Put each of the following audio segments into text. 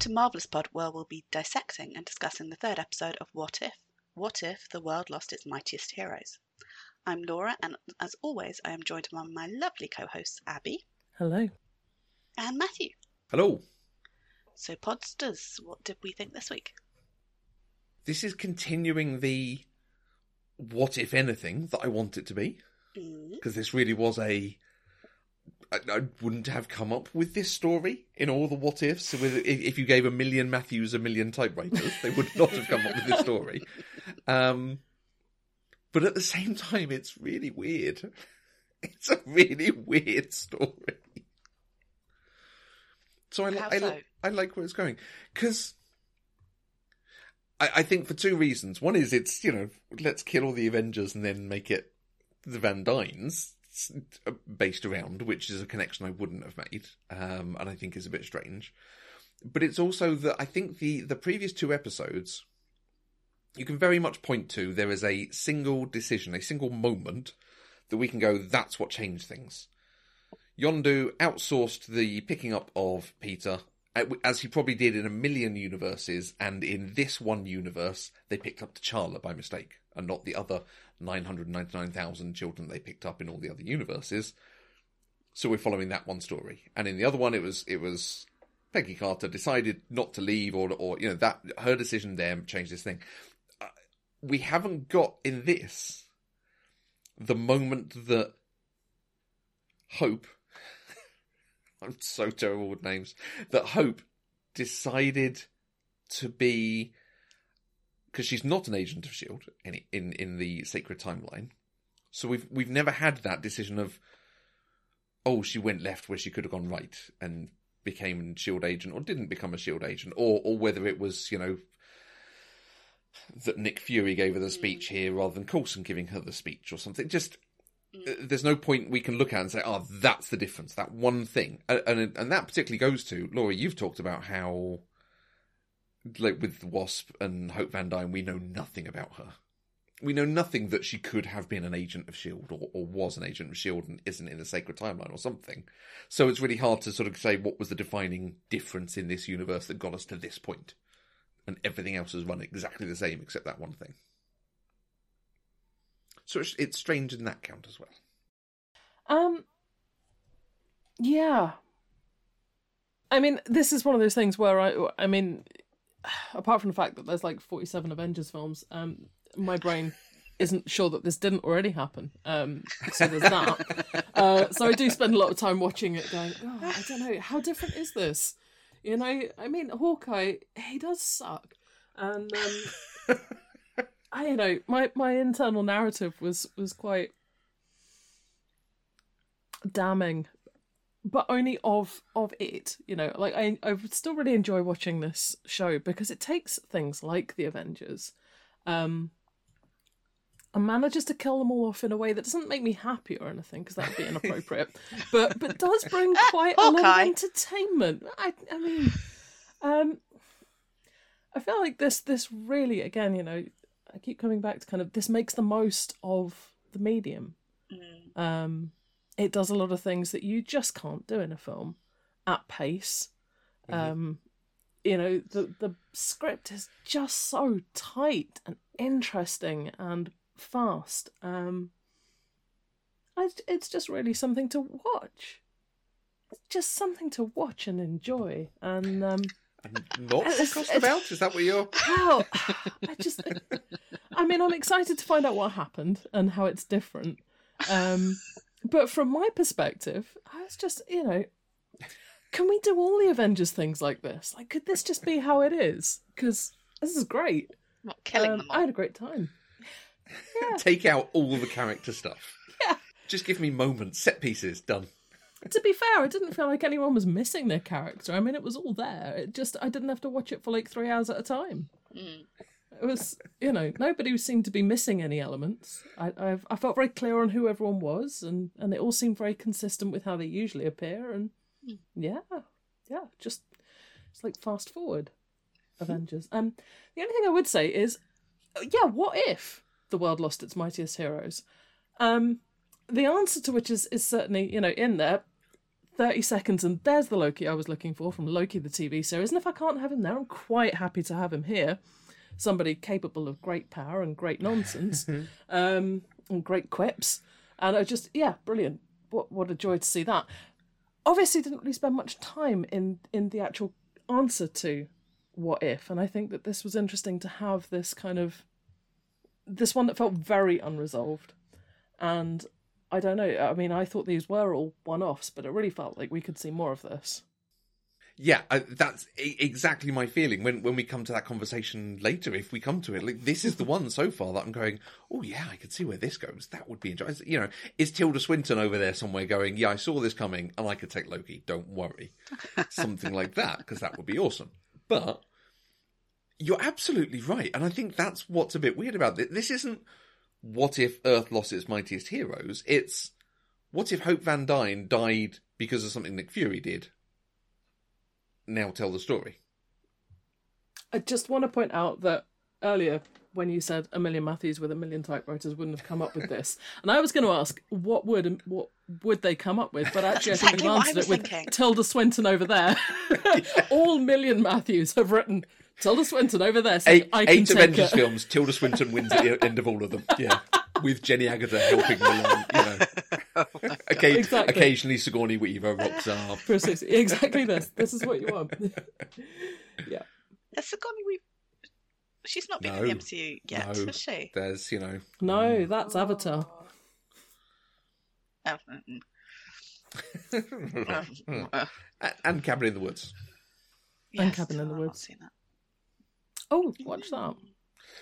to Marvelous Pod, where we'll be dissecting and discussing the third episode of What If? What If the World Lost Its Mightiest Heroes? I'm Laura, and as always, I am joined by my lovely co hosts, Abby Hello. and Matthew. Hello. So, Podsters, what did we think this week? This is continuing the what if anything that I want it to be Mm, because this really was a. I, I wouldn't have come up with this story in all the what ifs. With if, if you gave a million Matthews a million typewriters, they would not have come up with this story. Um, but at the same time, it's really weird. It's a really weird story. So I, li- How I, li- I like where it's going because I, I think for two reasons. One is it's you know let's kill all the Avengers and then make it the Van Dynes based around, which is a connection I wouldn't have made, um, and I think is a bit strange. But it's also that I think the the previous two episodes you can very much point to there is a single decision, a single moment that we can go, that's what changed things. Yondu outsourced the picking up of Peter, uh, as he probably did in a million universes, and in this one universe, they picked up T'Challa by mistake, and not the other 999,000 children they picked up in all the other universes. So we're following that one story. And in the other one, it was it was Peggy Carter decided not to leave, or or you know that her decision there changed this thing. Uh, we haven't got in this the moment that Hope, I'm so terrible with names, that Hope decided to be, because she's not an agent of Shield in in in the sacred timeline. So we've we've never had that decision of, oh, she went left where she could have gone right and became a Shield agent or didn't become a Shield agent, or or whether it was you know that Nick Fury gave her the speech mm. here rather than Coulson giving her the speech or something. Just mm. uh, there's no point we can look at and say, "Oh, that's the difference." That one thing, and and, and that particularly goes to Laura. You've talked about how, like with Wasp and Hope Van Dyne, we know nothing about her. We know nothing that she could have been an agent of Shield or, or was an agent of Shield and isn't in the sacred timeline or something. So it's really hard to sort of say what was the defining difference in this universe that got us to this point. and everything else has run exactly the same except that one thing. So it's, it's strange in that count as well. Um. Yeah. I mean, this is one of those things where I, I mean, apart from the fact that there's like 47 Avengers films, um, my brain isn't sure that this didn't already happen. Um, so there's that. uh, so I do spend a lot of time watching it, going, oh, I don't know, how different is this? You know, I mean, Hawkeye, he does suck, and um, I, you know, my my internal narrative was was quite damning but only of of it you know like i i still really enjoy watching this show because it takes things like the avengers um and manages to kill them all off in a way that doesn't make me happy or anything because that would be inappropriate but but does bring quite a lot of entertainment. I i mean um i feel like this this really again you know i keep coming back to kind of this makes the most of the medium. Mm. um, it does a lot of things that you just can't do in a film at pace. Um, you know, the the script is just so tight and interesting and fast. Um, it's just really something to watch. It's just something to watch and enjoy. And um, And not It's- fussed it's- about? Is that what you're. how I just I mean I'm excited to find out what happened and how it's different. Um but from my perspective, I was just, you know, can we do all the Avengers things like this? Like could this just be how it is? Cuz this is great. Not killing Um, them I had a great time. Yeah. Take out all the character stuff. Yeah. Just give me moments, set pieces, done. to be fair, I didn't feel like anyone was missing their character. I mean, it was all there. It just I didn't have to watch it for like 3 hours at a time. Mm. It was, you know, nobody seemed to be missing any elements. I, I've, I felt very clear on who everyone was, and, and it all seemed very consistent with how they usually appear. And yeah, yeah, just it's like fast forward Avengers. Um, the only thing I would say is, yeah, what if the world lost its mightiest heroes? Um, the answer to which is is certainly you know in there. 30 seconds and there's the Loki I was looking for from Loki the TV series. And if I can't have him there, I'm quite happy to have him here. Somebody capable of great power and great nonsense um, and great quips. And I just, yeah, brilliant. What, what a joy to see that. Obviously, didn't really spend much time in, in the actual answer to what if. And I think that this was interesting to have this kind of, this one that felt very unresolved. And I don't know. I mean, I thought these were all one offs, but it really felt like we could see more of this. Yeah, I, that's e- exactly my feeling when when we come to that conversation later. If we come to it, like this is the one so far that I'm going. Oh yeah, I could see where this goes. That would be interesting. You know, is Tilda Swinton over there somewhere going? Yeah, I saw this coming, and I could take Loki. Don't worry, something like that, because that would be awesome. But you're absolutely right, and I think that's what's a bit weird about this. This isn't what if Earth lost its mightiest heroes. It's what if Hope Van Dyne died because of something Nick Fury did now tell the story. I just want to point out that earlier when you said a million Matthews with a million typewriters wouldn't have come up with this, and I was going to ask what would what would they come up with, but actually exactly I think you've answered it with thinking. Tilda Swinton over there. All million Matthews have written Tilda Swinton over there. Saying, Eight, eight Avengers films, Tilda Swinton wins at the end of all of them. Yeah. With Jenny Agutter helping along, you know. Occa- Exactly. Occasionally Sigourney Weaver rocks up. Precisely, exactly this. This is what you want. yeah. Has Sigourney Weaver? She's not been in the MCU yet, No. has she? There's, you know, No, that's Avatar. Oh, mm, mm. Uh, A- and Cabin in the Woods. And Cabin in the I've not Woods. seen that. Oh, watch that.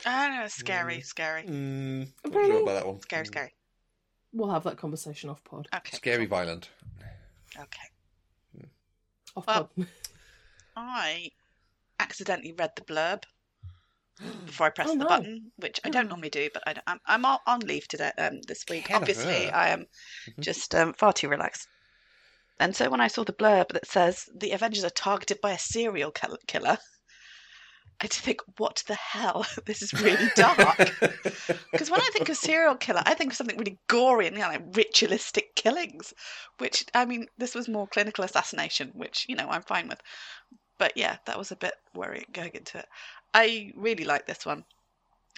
I know, it's scary, scary, Mm, not Really? sure about that one. scary, scary. We'll have that conversation off pod. Okay, Scary violent. okay. Off Well- pod. I accidentally read the blurb before I pressed Oh, the no. button, which I don't Oh. normally do, but I don't, I'm, I'm on- on leave today um, this week. Hell Obviously. I am Mhm. just um, far too relaxed. And so when I saw the blurb that says the Avengers are targeted by a serial killer, I just think, what the hell? This is really dark. Because when I think of serial killer, I think of something really gory and you know, like ritualistic killings. Which I mean, this was more clinical assassination, which you know I'm fine with. But yeah, that was a bit worrying going into it. I really like this one.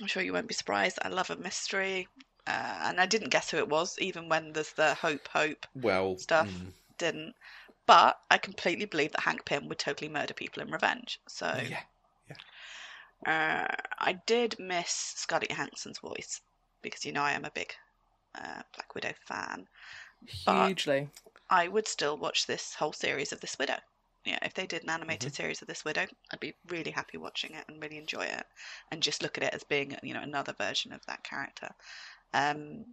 I'm sure you won't be surprised. I love a mystery, uh, and I didn't guess who it was, even when there's the hope, hope well, Stuff. mm, didn't. But I completely believe that Hank Pym would totally murder people in revenge. So yeah. Uh, I did miss Scarlett Johansson's voice because you know I am a big uh, Black Widow fan. but- Hugely. I would still watch this whole series of this Widow. Yeah, if they did an animated Mm-hmm. series of this Widow, I'd be really happy watching it and really enjoy it, and just look at it as being you know another version of that character. Um,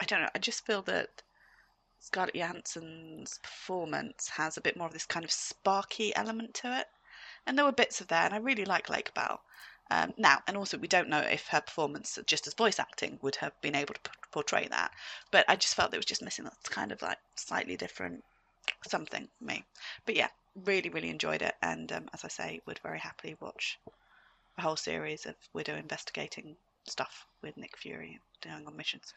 I don't know. I just feel that Scarlett Johansson's performance has a bit more of this kind of sparky element to it, and there were bits of that, and I really like Lake Bell. Um, now, and also, we don't know if her performance, just as voice acting, would have been able to p- portray that. But I just felt it was just missing that kind of like slightly different something for me. But yeah, really, really enjoyed it. And um, as I say, would very happily watch a whole series of Widow investigating stuff with Nick Fury doing on missions.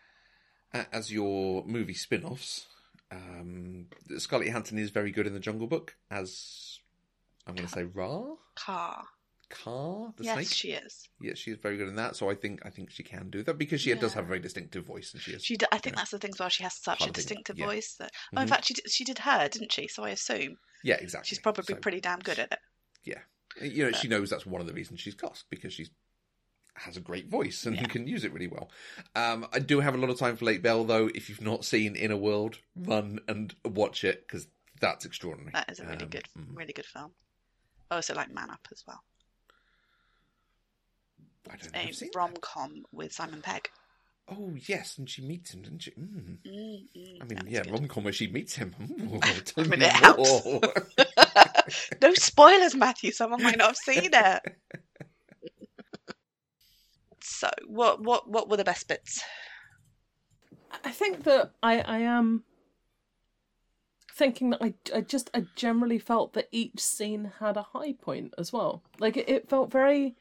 As your movie spin offs, um, Scarlett Johansson is very good in The Jungle Book as, I'm going to say, Ra? Car. Car? Yes, snake? she is. Yeah, she's very good in that. So I think I think she can do that because she does have a very distinctive voice, and she is. She, I think Yeah. that's the thing as well. She has such a distinctive yeah. voice that. Oh, in Mhm. fact, she did, she did her, didn't she? So I assume Yeah, exactly. she's probably So, pretty damn good at it. Yeah, you know, but- she knows that's one of the reasons she's cast because she's has a great voice and Yeah. can use it really well. Um, I do have a lot of time for Lake Bell though. If you've not seen In a World, run and watch it because that's extraordinary. That is a really Um, good, mm. really good film. I also like Man Up as well. I don't know. I've A rom com with Simon Pegg. Oh yes, and she meets him, doesn't she? Mm. Mm, mm, I mean, yeah, good. rom com where she meets him. Ooh, tell mean, me it helps. no spoilers, Matthew. Someone might not have seen it. so, what, what, what were the best bits? I think that I, I am thinking that I, I just I generally felt that each scene had a high point as well. Like it, it felt very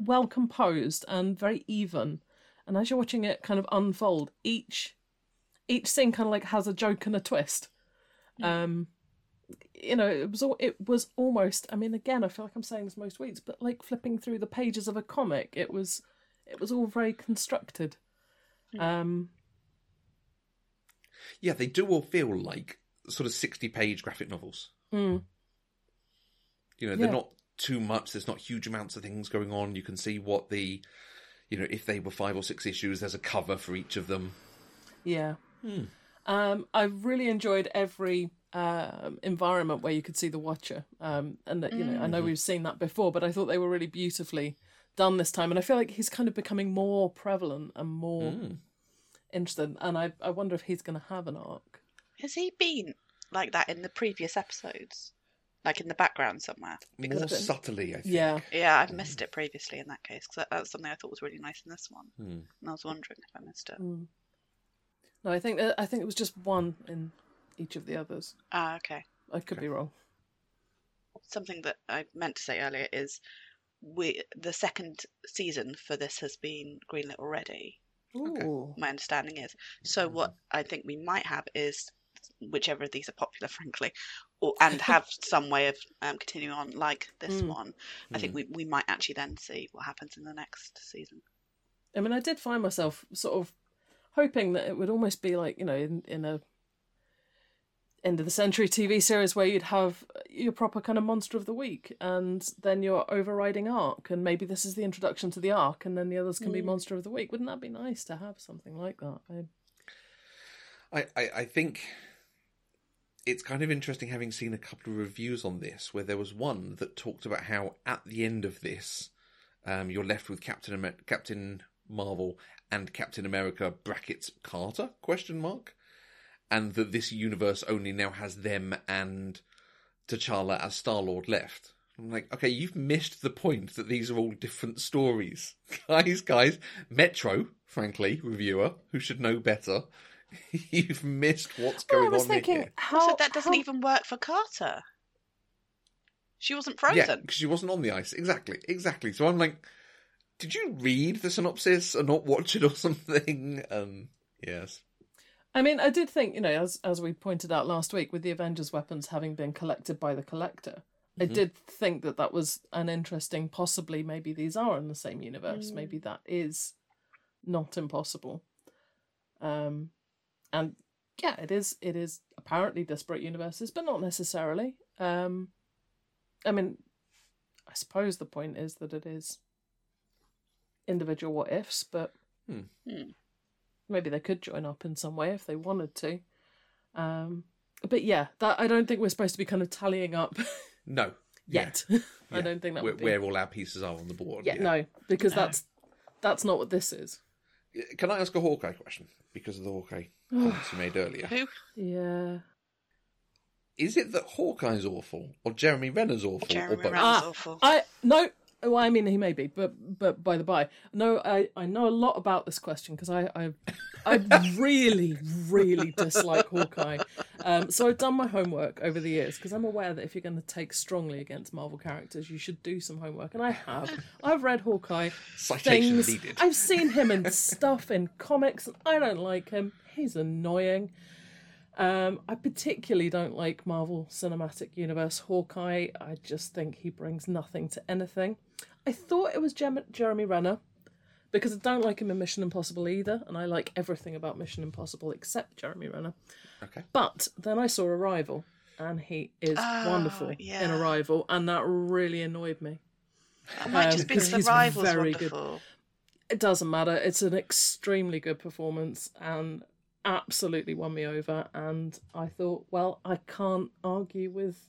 well composed and very even. And as you're watching it kind of unfold, each each scene kind of like has a joke and a twist. Um you know, it was all, it was almost. I mean, again, I feel like I'm saying this most weeks, but like flipping through the pages of a comic, it was it was all very constructed. Um, Yeah, they do all feel like sort of sixty-page graphic novels. mm, You know, they're Yeah. not too much. There's not huge amounts of things going on. You can see what the, you know, if they were five or six issues, there's a cover for each of them. yeah. Hmm. Um, I really enjoyed every um, environment where you could see the Watcher. Um, and that you know, I know we've seen that before, but I thought they were really beautifully done this time. And I feel like he's kind of becoming more prevalent and more Mm. interesting. And I, I wonder if he's going to have an arc. Has he been like that in the previous episodes? Like in the background somewhere? Because More I think- subtly, I think. Yeah, yeah, I've missed it previously in that case because that, that's something I thought was really nice in this one, Hmm. and I was wondering if I missed it. Mm. No, I think I think it was just one in each of the others. Ah, okay. I could be wrong. Something that I meant to say earlier is we the second season for this has been greenlit already. Okay. Ooh. My understanding is. So what I think we might have is whichever of these are popular, frankly, or and have some way of um, continuing on like this Mm. one. I think we we might actually then see what happens in the next season. I mean, I did find myself sort of hoping that it would almost be like you know in in a end of the century TV series where you'd have your proper kind of monster of the week and then your overriding arc and maybe this is the introduction to the arc and then the others can be monster of the week. Wouldn't that be nice to have something like that? I, I, I, I think it's kind of interesting having seen a couple of reviews on this where there was one that talked about how at the end of this um, you're left with Captain Amer- Captain Marvel and Captain America brackets Carter question mark and that this universe only now has them and T'Challa as Star Lord left. I'm like, okay, you've missed the point that these are all different stories. guys, guys, Metro, frankly, reviewer, who should know better, you've missed what's Well, going I was on thinking here. how also, that doesn't how- even work for Carter. She wasn't Yeah, frozen. because she wasn't on the ice. Exactly, exactly. So I'm like, did you read the synopsis and not watch it or something? Um, yes. I mean, I did think, you know, as as we pointed out last week, with the Avengers weapons having been collected by the Collector, I did think that that was an interesting. Possibly, maybe these are in the same universe. Maybe that is not impossible. Um, and yeah, it is. It is apparently disparate universes, but not necessarily. Um, I mean, I suppose the point is that it is individual what ifs, but Hmm. Hmm. maybe they could join up in some way if they wanted to. Um, but yeah, that I don't think we're supposed to be kind of tallying up No. yet. Yeah. I don't think that Where, would be. where all our pieces are on the board. yeah, no, because that's that's not what this is. Can I ask a Hawkeye question? Because of the Hawkeye comments you made earlier. Who? Yeah. Is it that Hawkeye's awful or Jeremy Renner's awful Jeremy or both? Renner. Ah, awful. I no. Well, I mean, he may be, but but by the by, no, I I know a lot about this question because I I I really really dislike Hawkeye. Um, so I've done my homework over the years because I'm aware that if you're going to take strongly against Marvel characters, you should do some homework, and I have. I've read Hawkeye. Citation things. needed. I've seen him in stuff in comics, and I don't like him. He's annoying. Um, I particularly don't like Marvel Cinematic Universe Hawkeye. I just think he brings nothing to anything. I thought it was Jeremy Renner because I don't like him in Mission Impossible either, and I like everything about Mission Impossible except Jeremy Renner. Okay. But then I saw Arrival, and he is Oh, wonderful in yeah. Arrival, and that really annoyed me. It might um, just be 'cause the he's rivals very good. It doesn't matter. It's an extremely good performance and absolutely won me over. And I thought, well, I can't argue with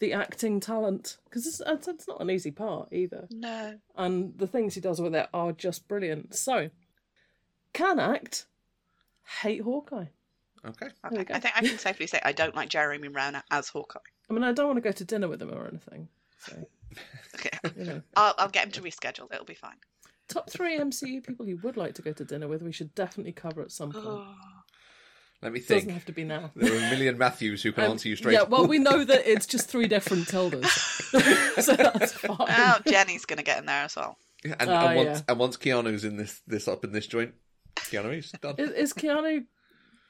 the acting talent because it's, it's it's not an easy part either. No. And the things he does with it are just brilliant. So, can act, hate Hawkeye. Okay. Okay. I think I can safely say I don't like Jeremy Renner as Hawkeye. I mean, I don't want to go to dinner with him or anything. So, Okay. you know, I'll, I'll get him to reschedule. It'll be fine. top three MCU people you would like to go to dinner with, we should definitely cover at some point. Oh. Oh. Let me think. Doesn't have to be now. There are a million Matthews who can Um, answer you straight. Yeah, well, we know that it's just three different Tildas, so that's fine. Oh, Jenny's going to get in there as well. and, Ah, and once yeah. and once Keanu's in this this up in this joint, Keanu is done. Is, is Keanu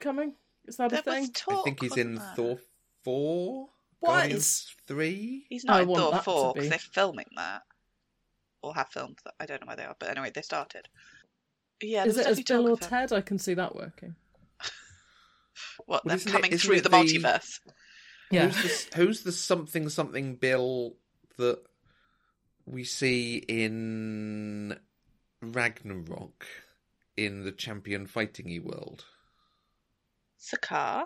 coming? Is that There a thing? was talk. I think he's in wasn't there? Thor four. What? Guardians three. He's I not in Thor that to 4 be. because they're filming that. Or have filmed that. I don't know where they are, but anyway, they started. Yeah, Is it as Bill or definitely talk of Ted? I can see that working. What, Well, them isn't it- coming through the the- multiverse? Yeah. Who's the, who's the something something Bill that we see in Ragnarok in the champion fightingy world? Sakaar?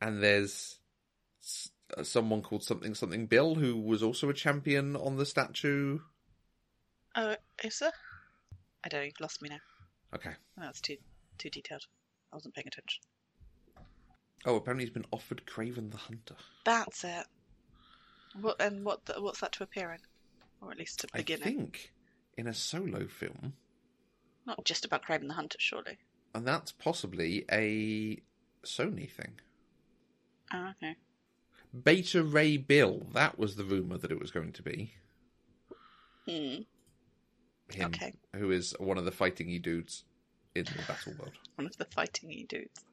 And there's uh, someone called something something Bill who was also a champion on the statue. Oh, is there? I don't know, you've lost me now. Okay. That's too too detailed. I wasn't paying attention. Oh, apparently he's been offered Kraven the Hunter. That's it. What and what? The, what's that to appear in, or at least to begin I think in a solo film, Not just about Kraven the Hunter, surely. and that's possibly a Sony thing. Oh, okay. Beta Ray Bill, that was the rumor that it was going to be. Hmm. Him, Okay. who is one of the fighting dudes in the battle world. One of the fighting dudes.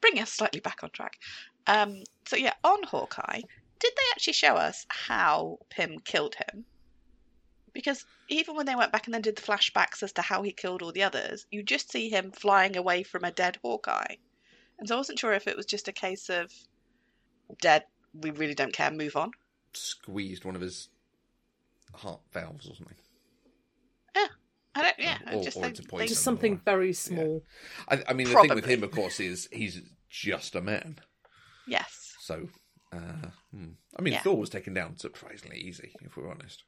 Bring us slightly back on track. Um. So yeah, on Hawkeye, did they actually show us how Pym killed him? Because even when they went back and then did the flashbacks as to how he killed all the others, you just see him flying away from a dead Hawkeye. And so I wasn't sure if it was just a case of dead, we really don't care, move on. Squeezed one of his heart valves or something. I don't, yeah, I Or- just or think it's a they- poison. Just something very small. I, I mean, the thing with him, of course, is he's just a man. yes. So, uh, hmm. I mean, Yeah. Thor was taken down surprisingly easy, if we're honest.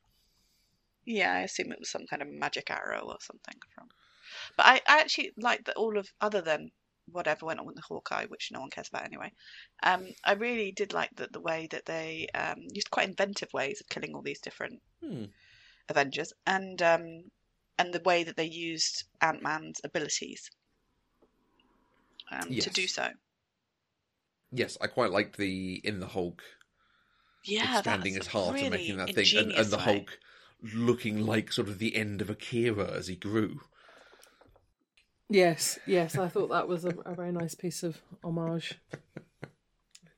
Yeah, I assume it was some kind of magic arrow or something from. But I, I actually like that all of other than whatever went on with the Hawkeye, which no one cares about anyway. Um, I really did like that the way that they um, used quite inventive ways of killing all these different Hmm. Avengers, and um, and the way that they used Ant Man's abilities um, Yes. to do so. Yes, I quite liked the in the Hulk Yeah, expanding his heart really and making that thing, and, and the way. Hulk looking like sort of the end of Akira as he grew. Yes, yes, I thought that was a, a very nice piece of homage.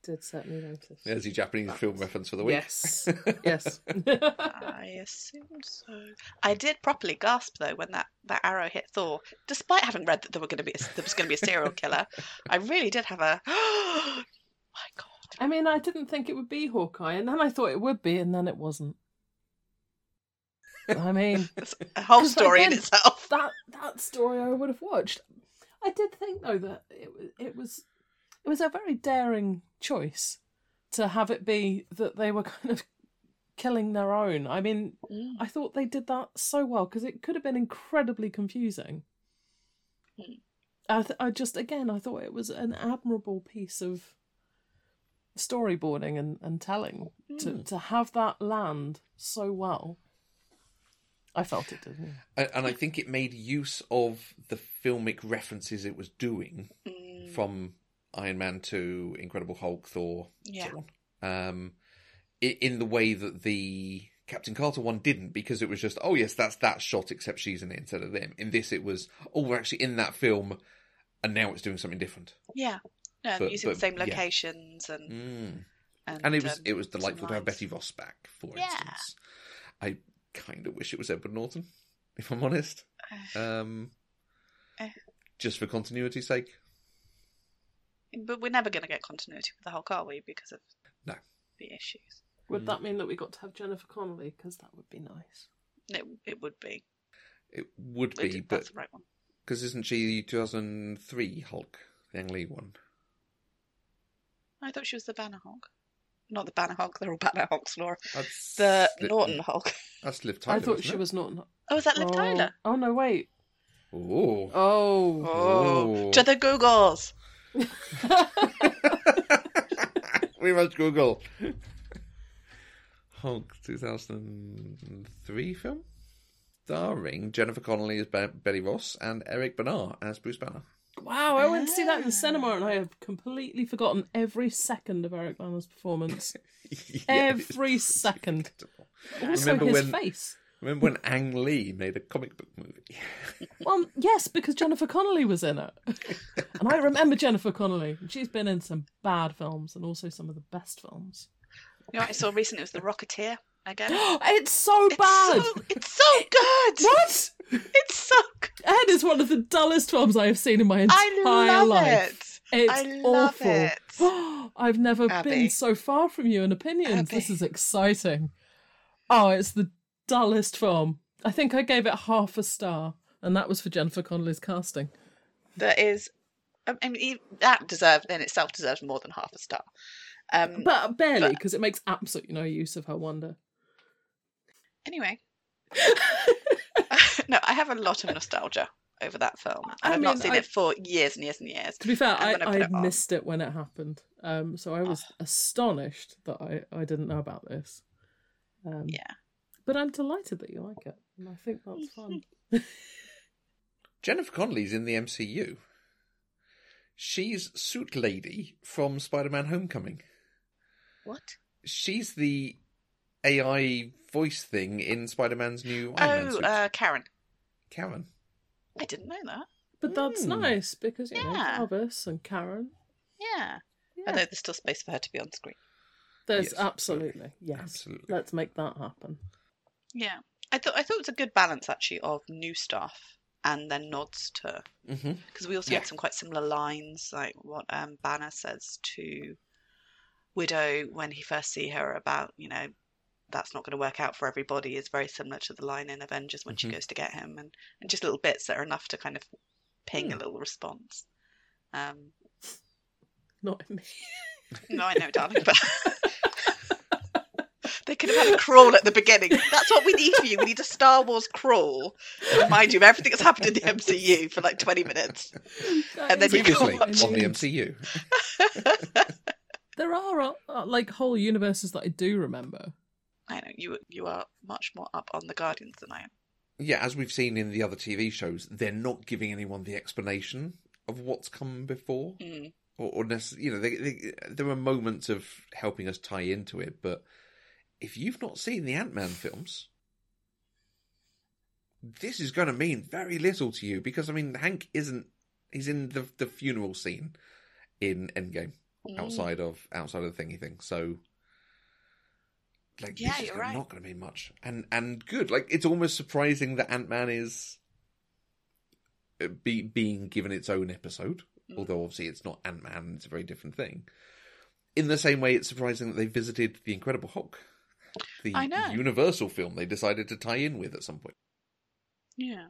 I did certainly notice. There's your Japanese film reference for the week. Yes, yes. I assumed so. I did properly gasp though when that, that arrow hit Thor, despite having read that there were going to be a, there was going to be a serial killer. I really did have a my god. I mean, I didn't think it would be Hawkeye, and then I thought it would be, and then it wasn't. I mean, It's a whole story in itself. that that story I would have watched. I did think though that it wa- it was it was a very daring choice to have it be that they were kind of killing their own. I mean, Mm. I thought they did that so well because it could have been incredibly confusing. Mm. I th- I just again I thought it was an admirable piece of storyboarding and, and telling to Mm. to have that land so well. I felt it did. yeah. And, and I think it made use of the filmic references it was doing Mm, from Iron Man 2, Incredible Hulk, Thor, Yeah. so on. Um, in the way that the Captain Carter one didn't, because it was just, oh yes, that's that shot, except she's in it instead of them. In this, it was, oh, we're actually in that film, and now it's doing something different. yeah. No, But- using but, the same yeah. locations and Mm. and, And it was um, it was delightful to have. Betty Ross back, for Yeah. instance. I kind of wish it was Edward Norton, if I'm honest. Um, Eh. just for continuity's sake. But we're never going to get continuity with the Hulk, are we? Because of No. the issues. Would Mm. that mean that we got to have Jennifer Connelly? Because that would be nice. It it would be. It would It- be, that's but the right one. because isn't she the 2003 Hulk, the Ang Lee one? I thought she was the Banner Hulk. Not the Banner Hulk. They're all Banner Hulks, Laura. That's The Liv- Norton Hulk. That's Liv Tyler. I thought she it? was Norton. Oh, is that Liv oh. Tyler? Oh no, wait. Oh. Oh. Oh, Oh. to the Googles. we must Google. Hulk 2003 film? Starring Jennifer Connelly as Be- Betty Ross and Eric Bana as Bruce Banner. Wow, I went to see that in the ah. cinema and I have completely forgotten every second of Eric Bana's performance. Yeah, Every second. Also Remember his when- face. Remember when Ang Lee made a comic book movie? Well, yes, because Jennifer Connelly was in it. and I remember Jennifer Connelly. She's been in some bad films and also some of the best films. You know what I saw recently? It was The Rocketeer again. it's so It's bad. so, it's so good. What? It's so good. Ed is one of the dullest films I have seen in my entire movie. I love life. it. It's I love awful. it. I've never Abby. been so far from you in opinions. This is exciting. Oh, it's the dullest film. I think I gave it half a star, and that was for Jennifer Connelly's casting. That is, I mean, that deserves in itself deserves more than half a star. Um, But barely, because it makes absolutely no use of her wonder. anyway, no, I have a lot of nostalgia over that film, and I I've not seen I- it for years and years and years. To be fair, I, gonna it on. missed it when it happened. Um, so I was astonished that I, I didn't know about this. Um, Yeah, But I'm delighted that you like it, and I think that's fun. Jennifer Connelly's in the MCU. She's Suit Lady from Spider-Man: Homecoming. what? She's the AI voice thing in Spider-Man's new Iron Man Oh, suit. uh, Karen. Karen. I didn't know that. But that's Mm. nice because you know Yeah. Jarvis and Karen. Yeah. Yeah. Although there's still space for her to be on screen. There's Yes, absolutely yes. absolutely. Let's make that happen. Yeah, I thought I thought it was a good balance actually of new stuff and then nods to because we also Yeah. had some quite similar lines, like what um, Banner says to Widow when he first see her about you know that's not going to work out for everybody is very similar to the line in Avengers when Mhm. she goes to get him, and and just little bits that are enough to kind of ping a Hmm. little response. Um, Not in me. no, I know, darling, but. They could have had a crawl at the beginning. That's what we need for you. We need a Star Wars crawl to remind you of everything that's happened in the MCU for like 20 minutes. That And then is you Previously what on the. MCU. There are uh, like whole universes that I do remember. I know you you are much more up on the Guardians than I am. Yeah, as we've seen in the other TV shows, they're not giving anyone the explanation of what's come before, Mm. or, or necess- you know, they, they, there are moments of helping us tie into it. But if you've not seen the Ant Man films, this is going to mean very little to you because I mean, Hank isn't. He's in the the funeral scene in Endgame Mm. outside of outside of the thingy thing. So, like, Yeah, this is right. not going to mean much, and and good. Like, it's almost surprising that Ant Man is uh, be being given its own episode. Mm. Although obviously it's not Ant Man; it's a very different thing. In the same way, it's surprising that they visited the Incredible Hulk, the I know. Universal film they decided to tie in with at some point. Yeah.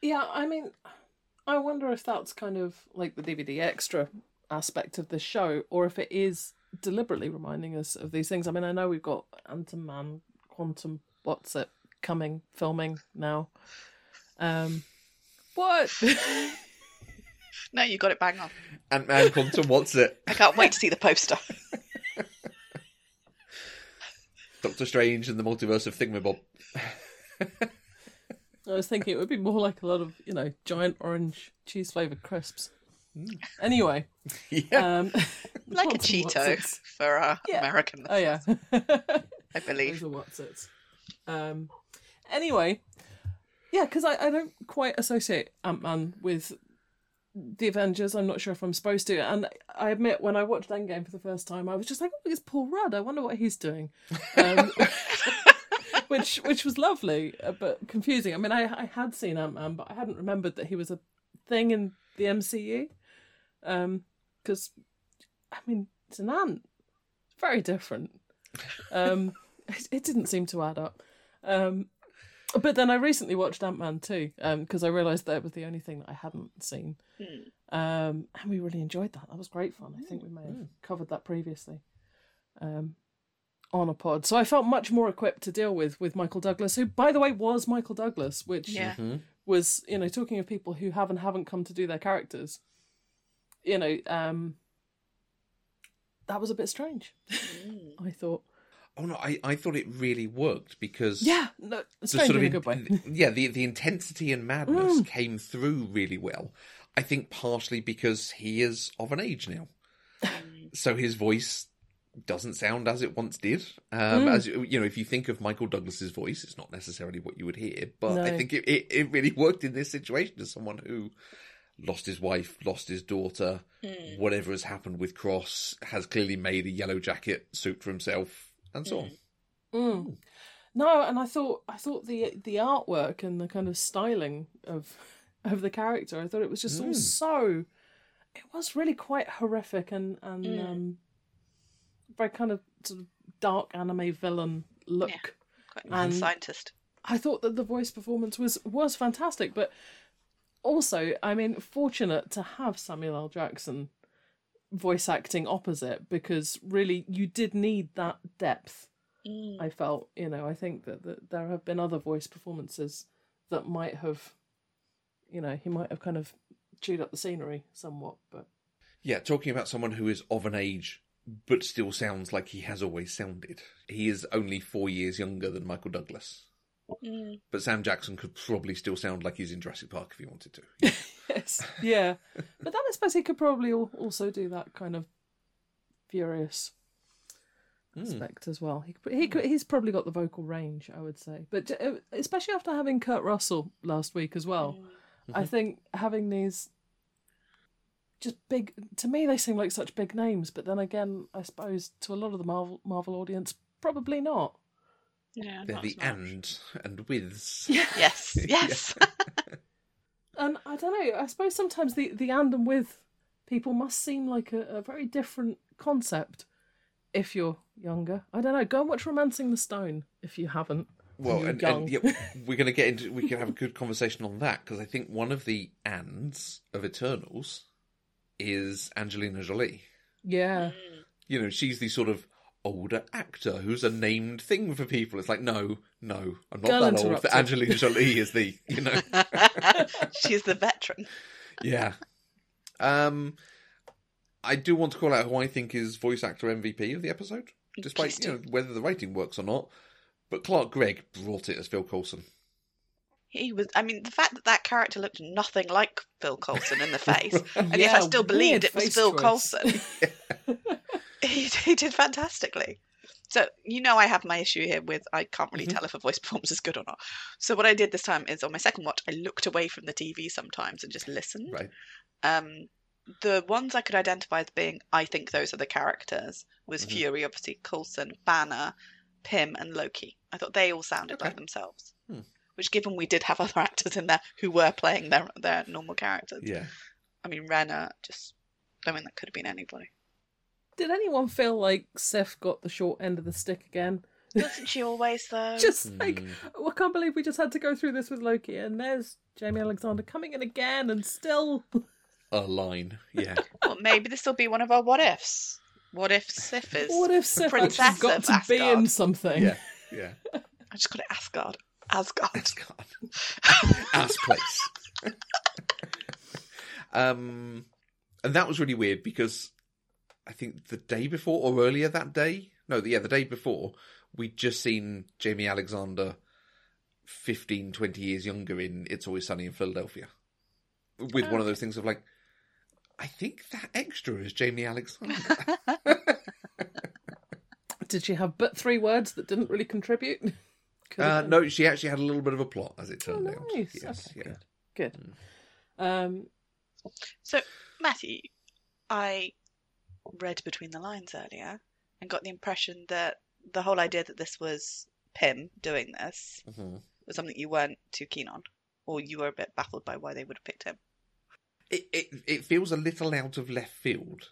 Yeah, I mean, I wonder if that's kind of like the DVD extra aspect of the show, or if it is deliberately reminding us of these things. I mean, I know we've got Ant Man, Quantum, what's it coming, filming now. Um, what? No, you got it bang on. Ant Man Quantum, what's it? I can't wait to see the poster. Doctor Strange and the Multiverse of Thingamabob. I was thinking it would be more like a lot of you know giant orange cheese flavored crisps. Anyway, yeah, um, like a Cheeto for our Yeah. American Oh yeah. I believe. Those are what's it. Um. Anyway, yeah, because I, I don't quite associate Ant Man with the Avengers. I'm not sure if I'm supposed to. And I admit, when I watched Endgame for the first time, I was just like, "Oh, it's Paul Rudd. I wonder what he's doing." Um, which which was lovely, uh, but confusing. I mean, I I had seen Ant Man, but I hadn't remembered that he was a thing in the MCU. Um, because I mean, it's an ant. Very different. Um, it, it didn't seem to add up. Um, but then I recently watched Ant Man too, because I realised that was the only thing that I hadn't seen. Hmm. Um, and we really enjoyed that. That was great fun. I think we may have covered that previously um, on a pod. So I felt much more equipped to deal with with Michael Douglas, who, by the way, was Michael Douglas, which Yeah. Mhm. was you know talking of people who have and haven't come to do their characters. You know, um, that was a bit strange. Mm. I thought, Oh no, I, I thought it really worked because yeah, no, the strange sort of in a good way. yeah the the intensity and madness Mm. came through really well. I think partially because he is of an age now, Mm. so his voice doesn't sound as it once did. Um, Mm. As you know, if you think of Michael Douglas's voice, it's not necessarily what you would hear, but I think it, it, it really worked in this situation as someone who lost his wife, lost his daughter, Mm. whatever has happened with Cross, has clearly made a yellow jacket suit for himself, and so on. Mm. No, and I thought I thought the the artwork and the kind of styling of of the character, I thought it was just all Mm. so. It was really quite horrific and and Mm. um, very kind of sort of dark anime villain look. Quite And- scientist. I thought that the voice performance was was fantastic, but also, I mean, fortunate to have Samuel L. Jackson voice acting opposite because really you did need that depth. Mm. I felt, you know, I think that, that there have been other voice performances that might have, you know, he might have kind of chewed up the scenery somewhat, but Yeah, talking about someone who is of an age but still sounds like he has always sounded. He is only four years younger than Michael Douglas. Mm. But Sam Jackson could probably still sound like he's in Jurassic Park if he wanted to. yes, yeah. But then I suppose he could probably also do that kind of furious Hmm. aspect as well. He he could, he's probably got the vocal range, I would say. But uh, especially after having Kurt Russell last week as well, Mm. I think having these just big to me they seem like such big names, but then again, I suppose to a lot of the Marvel Marvel audience, probably not. Yeah, They're not the as much. and and withs. Yes, yes. And I don't know. I suppose sometimes the the and and with people must seem like a, a very different concept if you're younger. I don't know. Go and watch *Romancing the Stone* if you haven't. Well, you're and, and yeah, we're going to get into. We can have a good conversation on that because I think one of the ands of Eternals is Angelina Jolie. Yeah, Mm. You know, she's the sort of older actor who's a named thing for people. It's like, no, no, I'm not Girl that old. interrupted. Angelina Jolie is the, you know, She's the veteran. yeah. Um, I do want to call out who I think is voice actor MVP of the episode, despite you know whether the rating works or not. But Clark Gregg brought it as Phil Coulson. He was. I mean, the fact that that character looked nothing like Phil Coulson in the face, and yet I still believed it was Phil choice. Coulson. he, he did fantastically. So you know I have my issue here with I can't really Mhm. tell if a voice performance is good or not. So what I did this time is on my second watch I looked away from the TV sometimes and just listened. Right. Um, the ones I could identify as being I think those are the characters was Mhm. Fury, obviously Coulson, Banner, Pym, and Loki. I thought they all sounded Okay. like themselves. Hmm. Which, given we did have other actors in there who were playing their their normal characters, Yeah. I mean Renner just. I mean that could have been anybody. Did anyone feel like Sif got the short end of the stick again? Doesn't she always though? Just like, Hmm. oh, I can't believe we just had to go through this with Loki, and there's Jaimie Alexander coming in again, and still. a line. Yeah. Well, maybe this will be one of our what ifs. What if Sif is? What if Sif princess got of to be in something? Yeah. Yeah. I just got it Asgard. Asgard. Asgard. Ass place. um, and that was really weird because I think the day before or earlier that day, no, yeah, the day before, we'd just seen Jaimie Alexander 15, 20 years younger in It's Always Sunny in Philadelphia. With one of those things of like, I think that extra is Jaimie Alexander. Did she have but three words that didn't really contribute? Uh, no, she actually had a little bit of a plot, as it Oh, turned out. nice. Yes, okay, yeah. good. Good. Um, So, Matthew, I read between the lines earlier and got the impression that the whole idea that this was Pym doing this Mhm. was something you weren't too keen on, or you were a bit baffled by why they would have picked him. it, it it feels a little out of left field.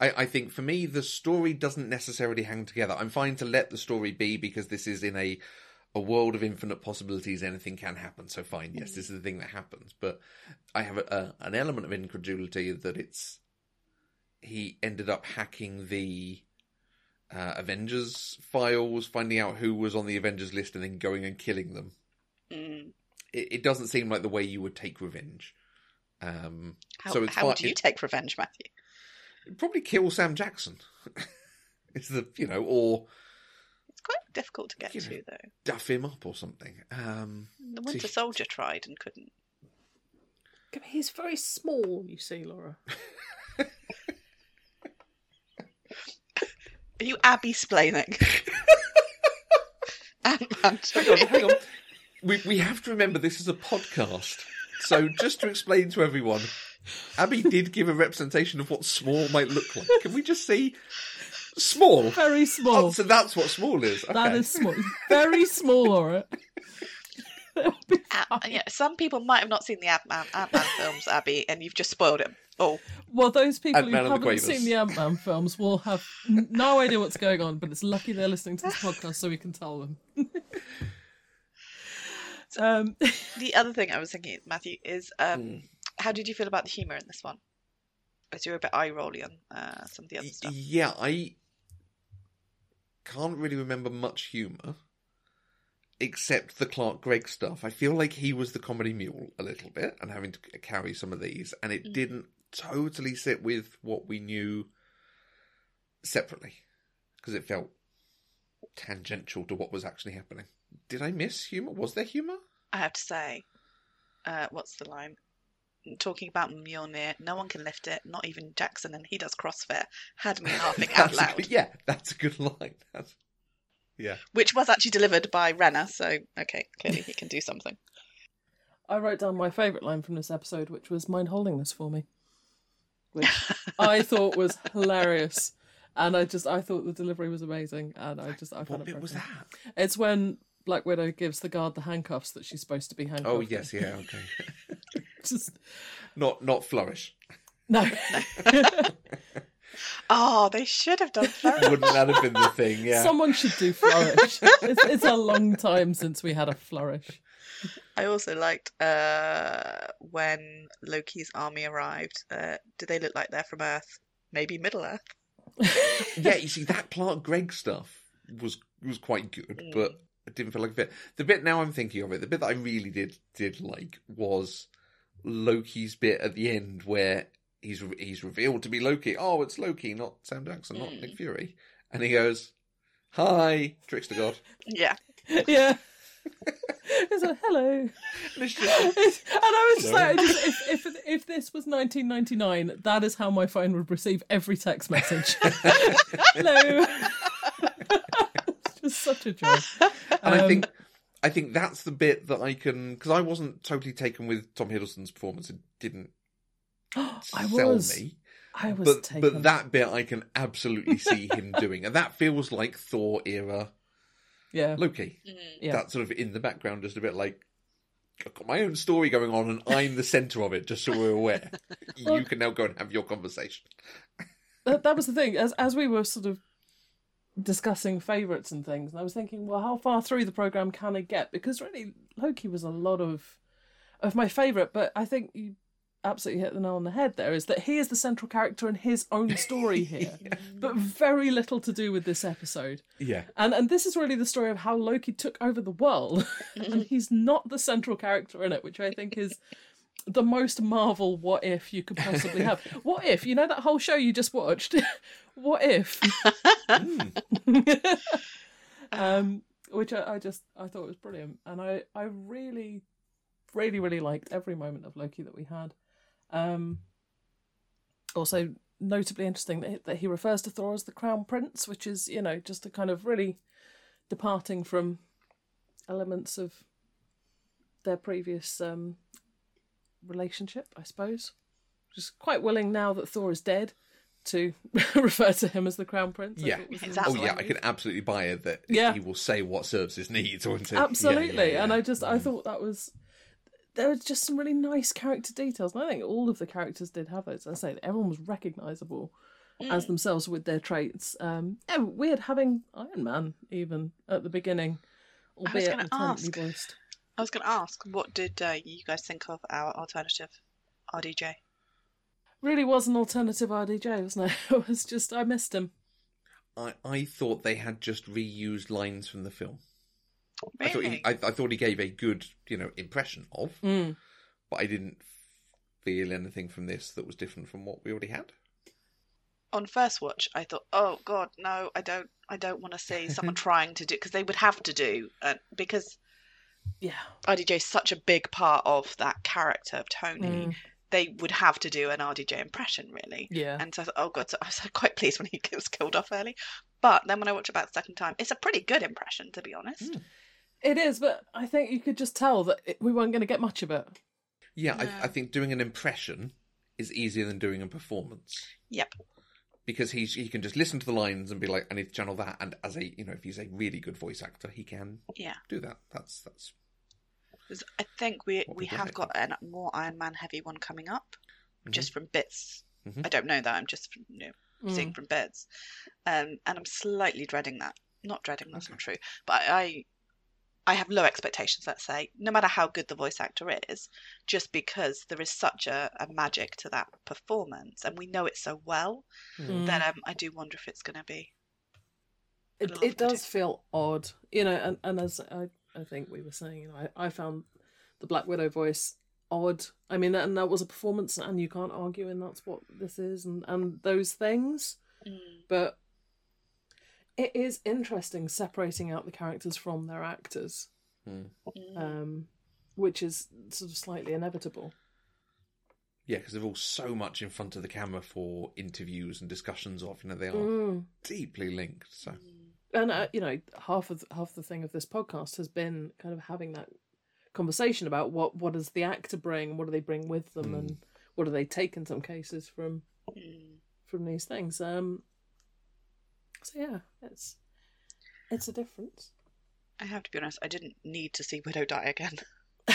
I, I think for me the story doesn't necessarily hang together. I'm fine to let the story be because this is in a a world of infinite possibilities. Anything can happen. So fine, yes, this is the thing that happens. But I have a, a, an element of incredulity that it's he ended up hacking the uh, Avengers files, finding out who was on the Avengers list, and then going and killing them Mm. it, it doesn't seem like the way you would take revenge. Um, How, so it's how fine- would you it- take revenge, Matthew? probably kill Sam Jackson. it's the you know, or It's quite difficult to get You know. to, though. duff him up or something. Um, The Winter See- Soldier tried and couldn't. he's very small, you see, Laura. Are you Abby splaining? Ant-Man. Hang on, hang on. We we have to remember this is a podcast. So just to explain to everyone, Abby did give a representation of what small might look like. Can we just see small? Very small. Oh, so that's what small is. Okay. That is small. Very small, Laura. Ant- uh, yeah, some people might have not seen the Ant-Man, Ant-Man films, Abby, and you've just spoiled it. Oh, Well, those people who Ant-Man and the haven't Quavers. seen the Ant Man films will have n- no idea what's going on, but it's lucky they're listening to this podcast so we can tell them. um, the other thing I was thinking, Matthew, is um, Hmm. how did you feel about the humour in this one? As you were a bit eye rolly on uh, some of the other stuff. Yeah, I can't really remember much humour except the Clark Gregg stuff. I feel like he was the comedy mule a little bit and having to carry some of these, and it Mm. didn't totally sit with what we knew separately because it felt tangential to what was actually happening. Did I miss humour? Was there humour? I have to say, uh, what's the line? Talking about Mjolnir, no one can lift it, not even Jackson, and he does CrossFit. Had me laughing out loud, good- yeah, that's a good line. That's, yeah. which was actually delivered by Renner. So okay, clearly he can do something. I wrote down my favourite line from this episode, which was "Mind holding this for me," which I thought was hilarious, and I just I thought the delivery was amazing, and I just I found What it bit was that? It's when Black Widow gives the guard the handcuffs that she's supposed to be handcuffed. Oh in. yes, yeah, okay. just not not flourish. no. Oh, they should have done Flourish. Wouldn't that have been the thing? Yeah. Someone should do flourish. it's, it's a long time since we had a flourish. I also liked uh, when Loki's army arrived. Uh, do they look like they're from Earth? Maybe Middle Earth. yeah, you see that Clark Gregg stuff was was quite good, Mm. but it didn't feel like a bit. The bit now I'm thinking of it, the bit that I really did did like was Loki's bit at the end where he's he's revealed to be Loki. Oh, it's Loki, not Sam Jackson, not Mm. Nick Fury, and he goes, "Hi, trickster god." Yeah. yeah. It's like, hello. And it's just and I was just Hello. like, just, if, if if this was 1999, that is how my phone would receive every text message. hello. it's just such a joy. And I Um, think I think that's the bit that I can because I wasn't totally taken with Tom Hiddleston's performance. It didn't I sell was. me. I was But taken. but that bit I can absolutely see him doing, and that feels like Thor era yeah, Loki. Mm. yeah. That sort of in the background, just a bit like I've got my own story going on, and I'm the centre of it. Just so we're aware, Well- you can now go and have your conversation. that, that was the thing as as we were sort of discussing favorites and things and i was thinking well how far through the program can i get because really loki was a lot of of my favorite but i think you absolutely hit the nail on the head there is that he is the central character in his own story here but very little to do with this episode Yeah, and and this is really the story of how Loki took over the world, and he's not the central character in it, which I think is the most Marvel what if you could possibly have. What if you know that whole show you just watched? what if? um, which I, I just I thought was brilliant, and I I really, really really liked every moment of Loki that we had. Um, also notably interesting that he, that he refers to Thor as the Crown Prince, which is you know just a kind of really departing from elements of their previous um, relationship, I suppose. Just quite willing now that Thor is dead to refer to him as the Crown Prince. I Yeah. thought was a Exactly. oh yeah, I can absolutely buy it that Yeah. he will say what serves his needs. Or yeah, Absolutely, yeah, and yeah. I just I Mm. thought that was there was just some really nice character details, and I think all of the characters did have those. As I say everyone was recognisable as themselves with their traits. Um, yeah, weird having Iron Man even at the beginning, albeit gonna ask. voiced. I was going to ask, what did uh, you guys think of our alternative RDJ? Really was an alternative RDJ, wasn't it? It was just I missed him. I, I thought they had just reused lines from the film. I thought he, I, I thought he gave a good, you know, impression of, Mm. but I didn't feel anything from this that was different from what we already had. On first watch, I thought, oh god, no, I don't, I don't want to see someone trying to do because they would have to do, uh, because Yeah. RDJ is such a big part of that character of Tony. Mm. They would have to do an RDJ impression, really. Yeah. And so I thought, oh god, so I was quite pleased when he was killed off early. But then when I watch it back the second time, it's a pretty good impression, to be honest. Mm. It is, but I think you could just tell that it, we weren't going to get much of it. Yeah, No. I, I think doing an impression is easier than doing a performance Yep. because he's he can just listen to the lines and be like, I need to channel that. And as a you know, if he's a really good voice actor, he can Yeah. do that. That's that's. I think we we have got a more Iron Man heavy one coming up, Mhm. just from bits. Mhm. I don't know that. I'm just you know seeing Mm. from bits, um, and I'm slightly dreading that. Not dreading. That's Okay. not true. But I, I have low expectations. Let's say, no matter how good the voice actor is, just because there is such a, a magic to that performance, and we know it so well, Mm. that um, I do wonder if it's going to be. it, It'll it have to does do. feel odd, you know, and, and as I, I think we were saying, you know, I, I found the Black Widow voice odd. I mean, and that was a performance, and you can't argue, and that's what this is, and, and those things. But it is interesting separating out the characters from their actors, Mm. Um, which is sort of slightly inevitable. yeah, because they're all so much in front of the camera for interviews and discussions of. You know, they are Mm. deeply linked. So Mm. and uh, you know half of half the thing of this podcast has been kind of having that conversation about what what does the actor bring what do they bring with them Mm. and what do they take in some cases from Mm. from these things um so yeah it's it's a difference I have to be honest. I didn't need to see Widow die again. I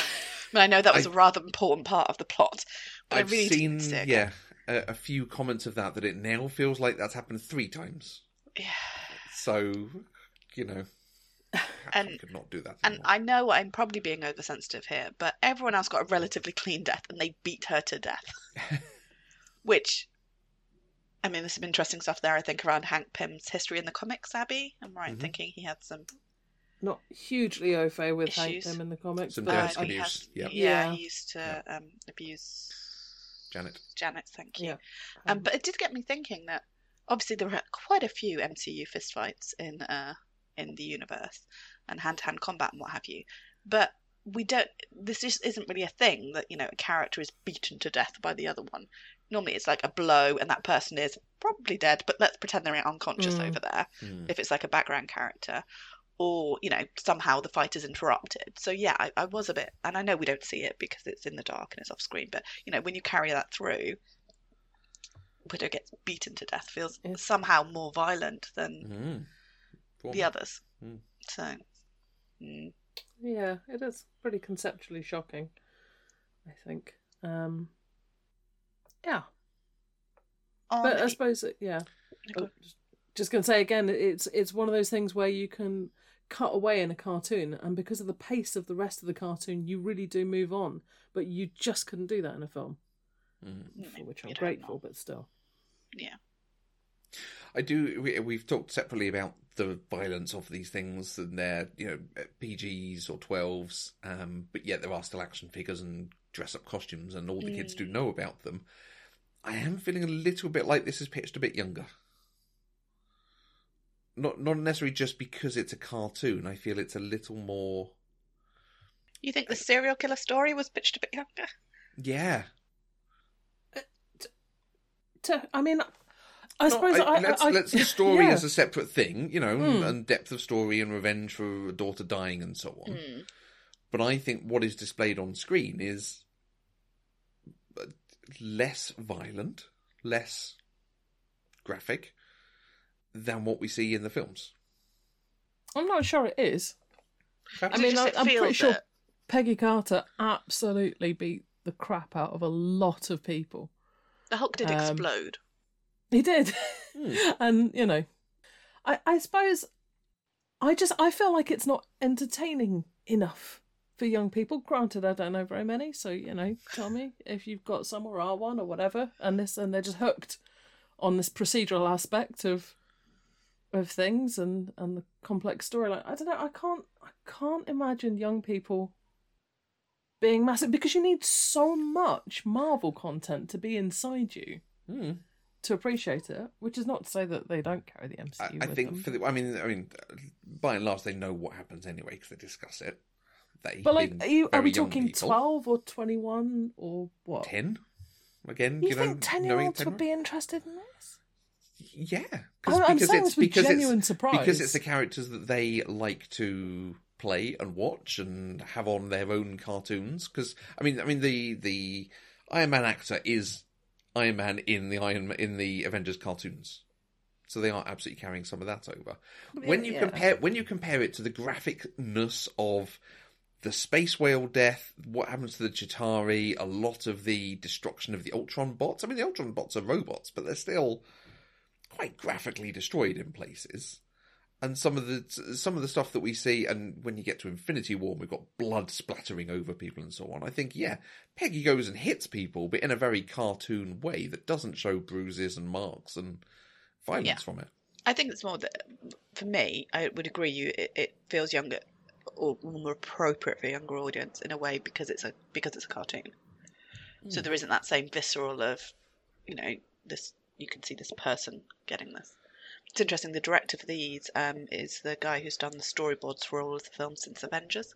mean, I know that was I- a rather important part of the plot, but I've I really seen didn't see it yeah a, a few comments of that that it now feels like that's happened three times. Yeah. So you know, And- could not do that. And. I know I'm probably being oversensitive here, but everyone else got a relatively clean death and they beat her to death. Which, I mean, there's some interesting stuff there, I think, around Hank Pym's history in the comics, Abby. I'm right in Mhm. thinking he had some. not hugely au fait with Hank Pym in the comics Some but death I- he abuse, has- yeah. yeah. Yeah. he used to um, abuse Janet. Janet, thank you. yeah Um, but it did get me thinking that obviously there were quite a few MCU fistfights in uh, in the universe and hand to hand combat and what have you. But we don't. This just isn't really a thing that you know a character is beaten to death by the other one. Normally it's like a blow and that person is probably dead, but let's pretend they're unconscious Mm. over there Mm. if it's like a background character. Or, you know, somehow the fight is interrupted. So, yeah, I, I was a bit, and I know we don't see it because it's in the dark and it's off screen, but, you know, when you carry that through, Widow gets beaten to death feels Yeah. somehow more violent than Mm. The others. Mm. So, mm, yeah it is pretty conceptually shocking i think um yeah on but I suppose, it- yeah. Go Oh, just- Just gonna say again, it's it's one of those things where you can cut away in a cartoon, and because of the pace of the rest of the cartoon, you really do move on. But you just couldn't do that in a film, Mm. for which I'm grateful. not. But still, yeah. I do. We, we've talked separately about the violence of these things, and they're you know PGs or twelves, um, but yet there are still action figures and dress up costumes, and all the kids do Mm. know about them. I am feeling a little bit like this is pitched a bit younger. Not not necessarily just because it's a cartoon. I feel it's a little more. You think the serial killer story was pitched a bit younger? Yeah, to, I mean, I No, suppose I- I, let's I, let's the story yeah. as a separate thing, you know, Mm. and depth of story and revenge for a daughter dying and so on. Mm. But I think what is displayed on screen is uh, less violent, less graphic than what we see in the films. I'm not sure it is. I mean, I, I'm pretty sure it? Peggy Carter absolutely beat the crap out of a lot of people. the Hulk did um, explode. He did. Hmm. and, you know, I, I suppose I just I feel like it's not entertaining enough for young people. Granted, I don't know very many, so you know, tell me if you've got some or are one or whatever, and this and they're just hooked on this procedural aspect of of things and and the complex storyline. I don't know. I can't I can't imagine young people being massive because you need so much Marvel content to be inside you Hmm. to appreciate it. Which is not to say that they don't carry the I, MCU. I with think them. for the, I mean, I mean, by and large, they know what happens anyway because they discuss it. But like, are, you, are we talking twelve or twenty-one or what? ten? Again, You, think ten-year-olds 10 would be interested in this? yeah, I'm, this with genuine it's, surprise because it's the characters that they like to play and watch and have on their own cartoons. Because I mean, I mean the the Iron Man actor is Iron Man in the Iron in the Avengers cartoons. So they are absolutely carrying some of that over. When you Yeah. compare when you compare it to the graphicness of the space whale death, what happens to the Chitauri, a lot of the destruction of the Ultron bots. I mean, the Ultron bots are robots, but they're still quite graphically destroyed in places. And some of the some of the stuff that we see, and when you get to Infinity War, we've got blood splattering over people and so on. I think, yeah, Peggy goes and hits people, but in a very cartoon way that doesn't show bruises and marks and violence Yeah. from it. I think it's more that for me, I would agree. You, it, it feels younger or more appropriate for a younger audience in a way because it's a because it's a cartoon. So there isn't that same visceral of, you know, this. You can see this person getting this. It's interesting. The director for these um, is the guy who's done the storyboards for all of the films since Avengers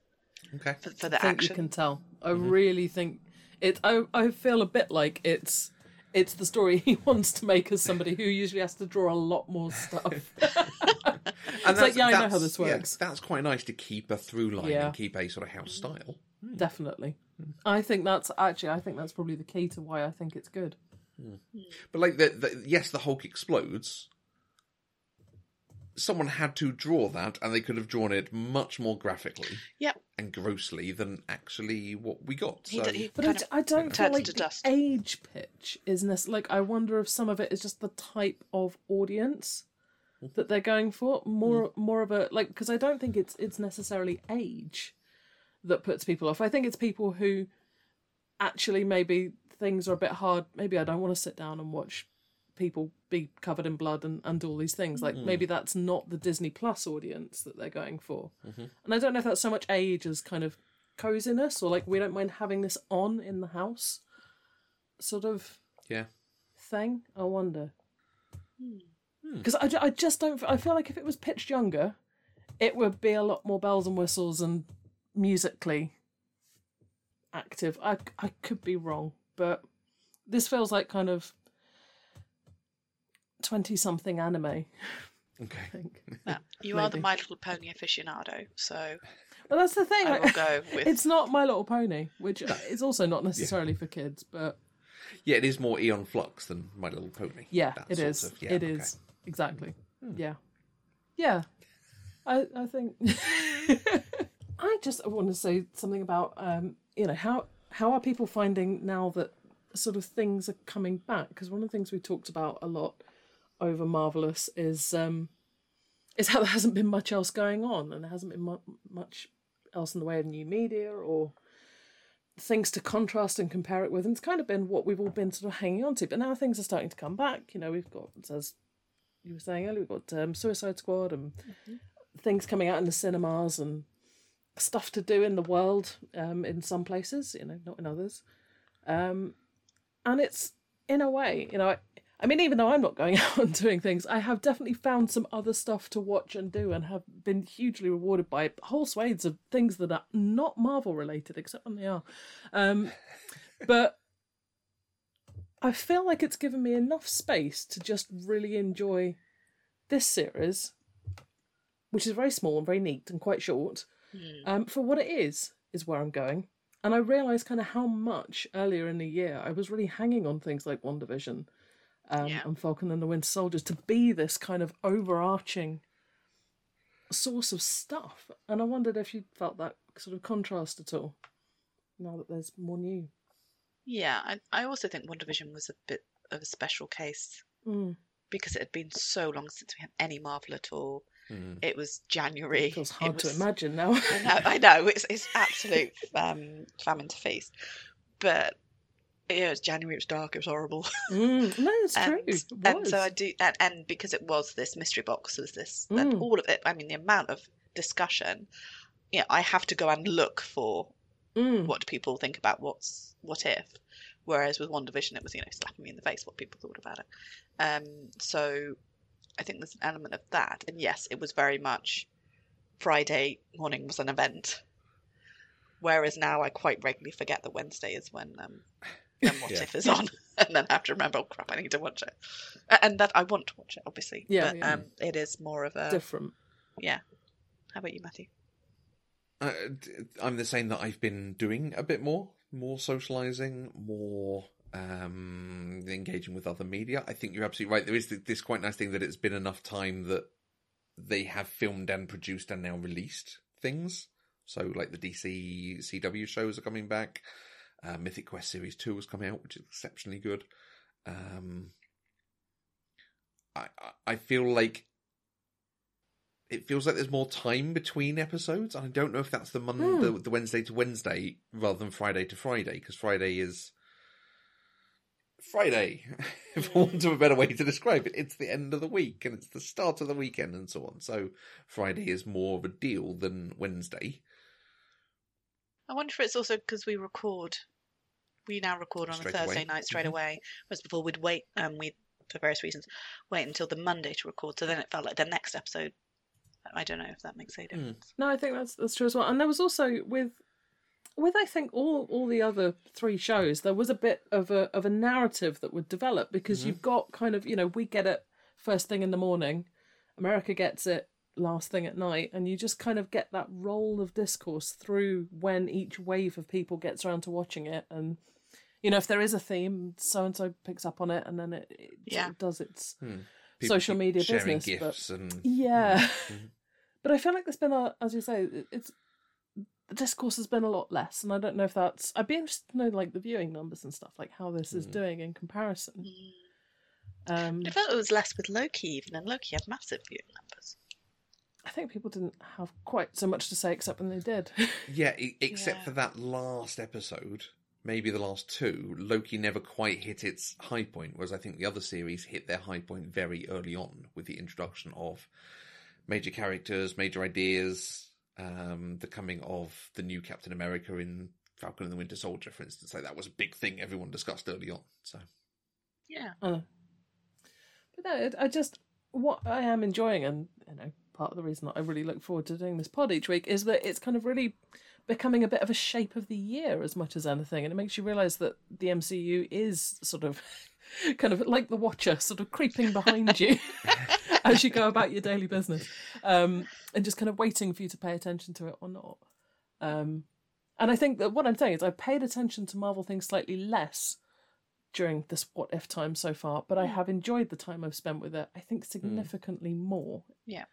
Okay. for, for I the think action. you can tell. I really think it. I I feel a bit like it's it's the story he wants to make as somebody who usually has to draw a lot more stuff. And It's like, yeah, I know how this yeah, works. that's quite nice to keep a through line Yeah. and keep a sort of house style. Hmm. Definitely. I think that's actually. I think that's probably the key to why I think it's good. Hmm. But like the, the yes, the Hulk explodes. Someone had to draw that, and they could have drawn it much more graphically Yep. and grossly than actually what we got. He So d- he But I, kind of I don't feel like to the dust. age pitch is nec- like I wonder if some of it is just the type of audience mm-hmm. that they're going for more mm-hmm. more of a like because I don't think it's it's necessarily age that puts people off. I think it's people who actually maybe things are a bit hard. Maybe I don't want to sit down and watch people be covered in blood and, and do all these things. Like maybe mm. that's not the Disney Plus audience that they're going for. Mm-hmm. And I don't know if that's so much age as kind of coziness or like we don't mind having this on in the house sort of yeah, thing. I wonder. Hmm. Because I, I just don't. I feel like if it was pitched younger, it would be a lot more bells and whistles and musically active. I, I could be wrong, but this feels like kind of 20 something anime. I okay. think. Yeah. You are the My Little Pony aficionado, so Well, that's the thing. I will go with. It's not My Little Pony, which is also not necessarily for kids, but Yeah, it is more Aeon Flux than My Little Pony. yeah, That it of- yeah, It okay. is exactly. Yeah, yeah. I I think I just want to say something about um you know how how are people finding now that sort of things are coming back because one of the things we talked about a lot over marvelous is um is how there hasn't been much else going on and there hasn't been mu- much else in the way of new media or things to contrast and compare it with. And it's kind of been what we've all been sort of hanging on to. But now things are starting to come back. You know, we've got, as you were saying earlier, we've got um, Suicide Squad and things coming out in the cinemas and stuff to do in the world um, in some places, you know, not in others. Um, and it's, in a way, you know, I, mean, even though I'm not going out and doing things, I have definitely found some other stuff to watch and do and have been hugely rewarded by whole swathes of things that are not Marvel related, except when they are. Um, but I feel like it's given me enough space to just really enjoy this series, which is very small and very neat and quite short, um, for what it is, is where I'm going. And I realised kind of how much earlier in the year I was really hanging on things like WandaVision um, Yeah. and Falcon and the Winter Soldiers to be this kind of overarching source of stuff. And I wondered if you felt that sort of contrast at all now that there's more new. Yeah, I, I also think WandaVision was a bit of a special case Mm. because it had been so long since we had any Marvel at all. Mm. It was January. It feels It hard to imagine now. I know, I know. It's it's absolute um, famine to feast, but yeah, it was January. It was dark. It was horrible. Mm, no, it's and, true. And so. I do, and, and because it was this mystery box, was this, and Mm. all of it. I mean, the amount of discussion. Yeah, I have to go and look for Mm. what people think about what's what if. Whereas with WandaVision, it was you know slapping me in the face what people thought about it. Um, so I think there's an element of that, and yes, it was very much Friday morning was an event. Whereas now I quite regularly forget that Wednesday is when um, then What Yeah. If is on, and then have to remember, oh crap, I need to watch it. And that I want to watch it, obviously. Yeah, but yeah. Um, it is more of a Different. yeah. How about you, Matthew? Uh, d- I'm the same that I've been doing a bit more, more socializing, more um, engaging with other media. I think you're absolutely right. There is this quite nice thing that it's been enough time that they have filmed and produced and now released things. So, like the DC CW shows are coming back. Uh, Mythic Quest Series Two has come out, which is exceptionally good. Um, I I- I feel like it feels like there's more time between episodes. I don't know if that's the Monday, Hmm. the, the Wednesday to Wednesday rather than Friday to Friday, because Friday is Friday, for want of a better way to describe it. It's the end of the week and it's the start of the weekend and so on. So Friday is more of a deal than Wednesday. I wonder if it's also because we record. We now record on Straight a Thursday away. night straight Mhm. away, whereas before we'd wait. Um, we for various reasons wait until the Monday to record. So then it felt like the next episode. I don't know if that makes any Hmm. difference. No, I think that's that's true as well. And there was also with with I think all all the other three shows, there was a bit of a of a narrative that would develop because you've got kind of you know we get it first thing in the morning, America gets it last thing at night, and you just kind of get that roll of discourse through when each wave of people gets around to watching it, and you know if there is a theme, so and so picks up on it, and then it, it Yeah. of does its People Social media sharing business, but- and yeah. Mhm. But I feel like there's been a, as you say, it's the discourse has been a lot less, and I don't know if that's. I'd be interested to know like the viewing numbers and stuff, like how this is Hmm. doing in comparison. Um, I felt it was less with Loki even, and Loki had massive viewing numbers. I think people didn't have quite so much to say except when they did. Yeah, e- except Yeah. for that last episode, maybe the last two, Loki never quite hit its high point, whereas I think the other series hit their high point very early on with the introduction of major characters, major ideas, um, the coming of the new Captain America in Falcon and the Winter Soldier, for instance. Like that was a big thing everyone discussed early on. So Yeah. Uh, but no, I just what I am enjoying, and you know, part of the reason that I really look forward to doing this pod each week is that it's kind of really becoming a bit of a shape of the year as much as anything, and it makes you realise that the MCU is sort of kind of like the Watcher, sort of creeping behind you as you go about your daily business, um, and just kind of waiting for you to pay attention to it or not. Um, and I think that what I'm saying is I've paid attention to Marvel things slightly less during this what if time so far, but I have enjoyed the time I've spent with it, I think significantly more. Yeah.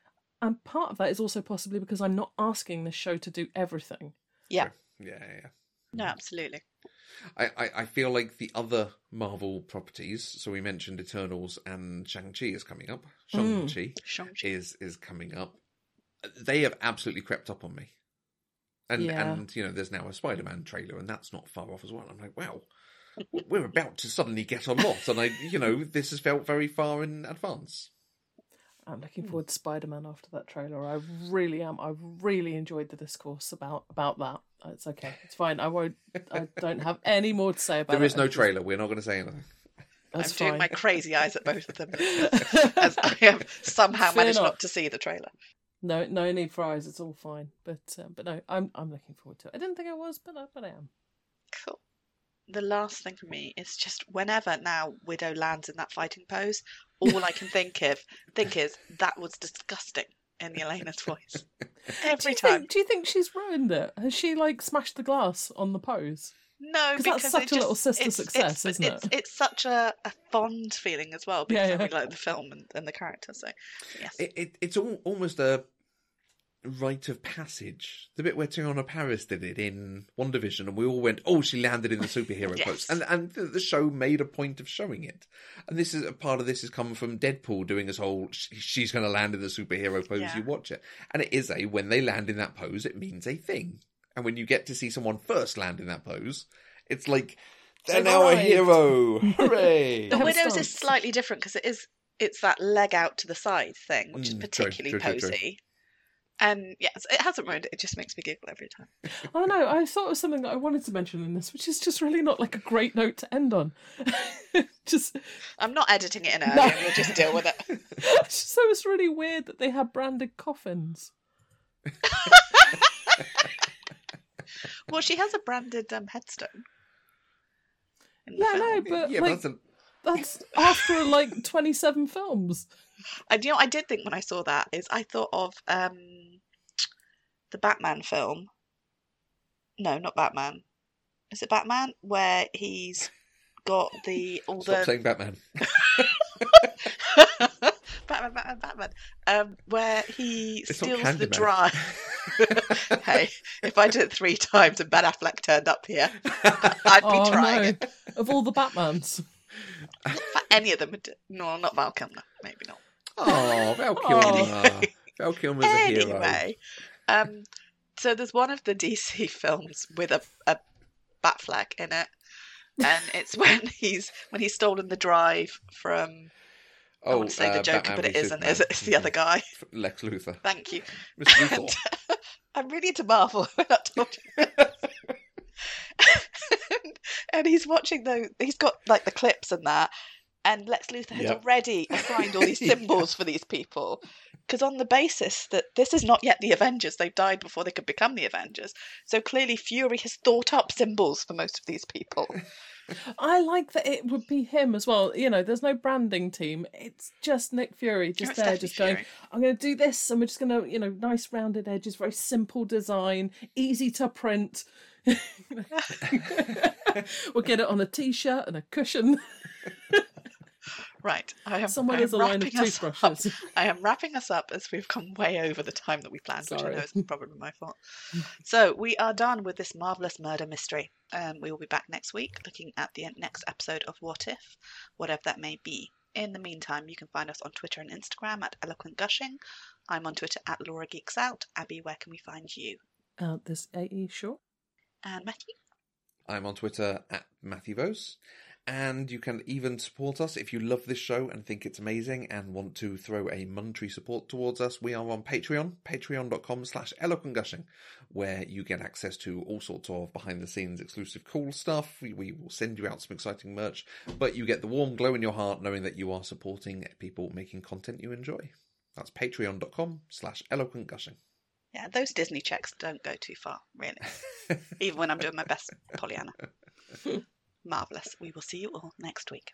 And part of that is also possibly because I'm not asking this show to do everything. Yeah. yeah, yeah, yeah. No, absolutely. I, I, I feel like the other Marvel properties, so we mentioned Eternals and Shang-Chi is coming up. Shang-Chi mm. Shang-Chi. is is coming up. They have absolutely crept up on me. And Yeah. and you know, there's now a Spider-Man trailer, and that's not far off as well. I'm like, wow, we're about to suddenly get a lot, and I, you know, this has felt very far in advance. I'm looking forward to Spider Man after that trailer. I really am. I really enjoyed the discourse about about that. It's okay. It's fine. I won't. I don't have any more to say about There it. is no trailer. We're not going to say anything. That's I'm doing my crazy eyes at both of them as I have somehow Fair managed enough. not to see the trailer. No, no need for eyes. It's all fine. But uh, but no, I'm I'm looking forward to it. I didn't think I was, but I, but I am. Cool. The last thing for me is just whenever now Widow lands in that fighting pose, all I can think of think is that was disgusting in Yelena's voice. Every you time. think? Do you think she's ruined it? Has she like smashed the glass on the pose? No, because that's such it a little sister it's- success, it's, isn't it's, it? It's such a, a fond feeling as well because Yeah, I really like the film and, and the character. So yes, It, it it's all, almost a rite of passage. The bit where Teyonah Parris did it in WandaVision, and we all went, "Oh, she landed in the superhero Yes. pose," and and the, the show made a point of showing it. And this is a part of this has come from Deadpool doing this whole "she's going to land in the superhero pose." Yeah. You watch it, and it is a when they land in that pose, it means a thing. And when you get to see someone first land in that pose, it's like they're now a hero! Hooray! the have Widows is slightly different because it is it's that leg out to the side thing, which is Mm, true, particularly true, true, true. Posy. And yes, it hasn't ruined it. It just makes me giggle every time. I know. I thought of something that I wanted to mention in this, which is just really not like a great note to end on. just I'm not editing it in early. No. We'll just deal with it. So it's just, it was really weird that they had branded coffins. Well, she has a branded um, headstone Yeah, film. no, but yeah, like but that's a, that's after like twenty seven films. And you know, I did think when I saw that is I thought of um, the Batman film. No, not Batman. Is it Batman where he's got the all stop the saying Batman. Batman, Batman, Batman, um, where he It's steals the Candyman. drive. hey, if I did it three times and Ben Affleck turned up here, I'd be oh trying. no! Of all the Batmans, For any of them, no, not Val Kilmer, maybe not. Oh, Val Oh. Kilmer. Val Kilmer's a hero. Um, so there's one of the DC films with a, a flag in it, and it's when he's when he's stolen the drive from. I Oh, want to say uh, the Joker, Batman but it isn't. Superman. Is it? It's the other guy. Lex Luthor. Thank you. Mr. And, I'm really into Marvel. I you. and he's watching the. He's got like the clips and that, and Lex Luthor has Yep. already assigned all these Yeah. symbols for these people. Because on the basis that this is not yet the Avengers, they've died before they could become the Avengers. So clearly, Fury has thought up symbols for most of these people. I like that it would be him as well. You know, there's no branding team. It's just Nick Fury, just there, just going. Fury. I'm going to do this, and we're just going to, you know, nice rounded edges, very simple design, easy to print. we'll get it on a t-shirt and a cushion. Right, I am. Somewhere I am there's a line of wrapping us up. toothbrushes. I am wrapping us up as we've gone way over the time that we planned, which I Sorry. know is probably my fault. So we are done with this marvelous murder mystery. Um, we will be back next week looking at the next episode of What If, whatever that may be. In the meantime, you can find us on Twitter and Instagram at Eloquent Gushing. I'm on Twitter at Laura Geeks Out. Abby, where can we find you? Uh, this AE sure. And Matthew? I'm on Twitter at Matthew Vose. And you can even support us if you love this show and think it's amazing and want to throw a monetary support towards us. We are on Patreon, patreon.com slash eloquentgushing, where you get access to all sorts of behind the scenes exclusive cool stuff. We, we will send you out some exciting merch, but you get the warm glow in your heart knowing that you are supporting people making content you enjoy. That's patreon.com slash eloquentgushing. Yeah, those Disney checks don't go too far, really. Even when I'm doing my best Pollyanna. Marvellous. We will see you all next week.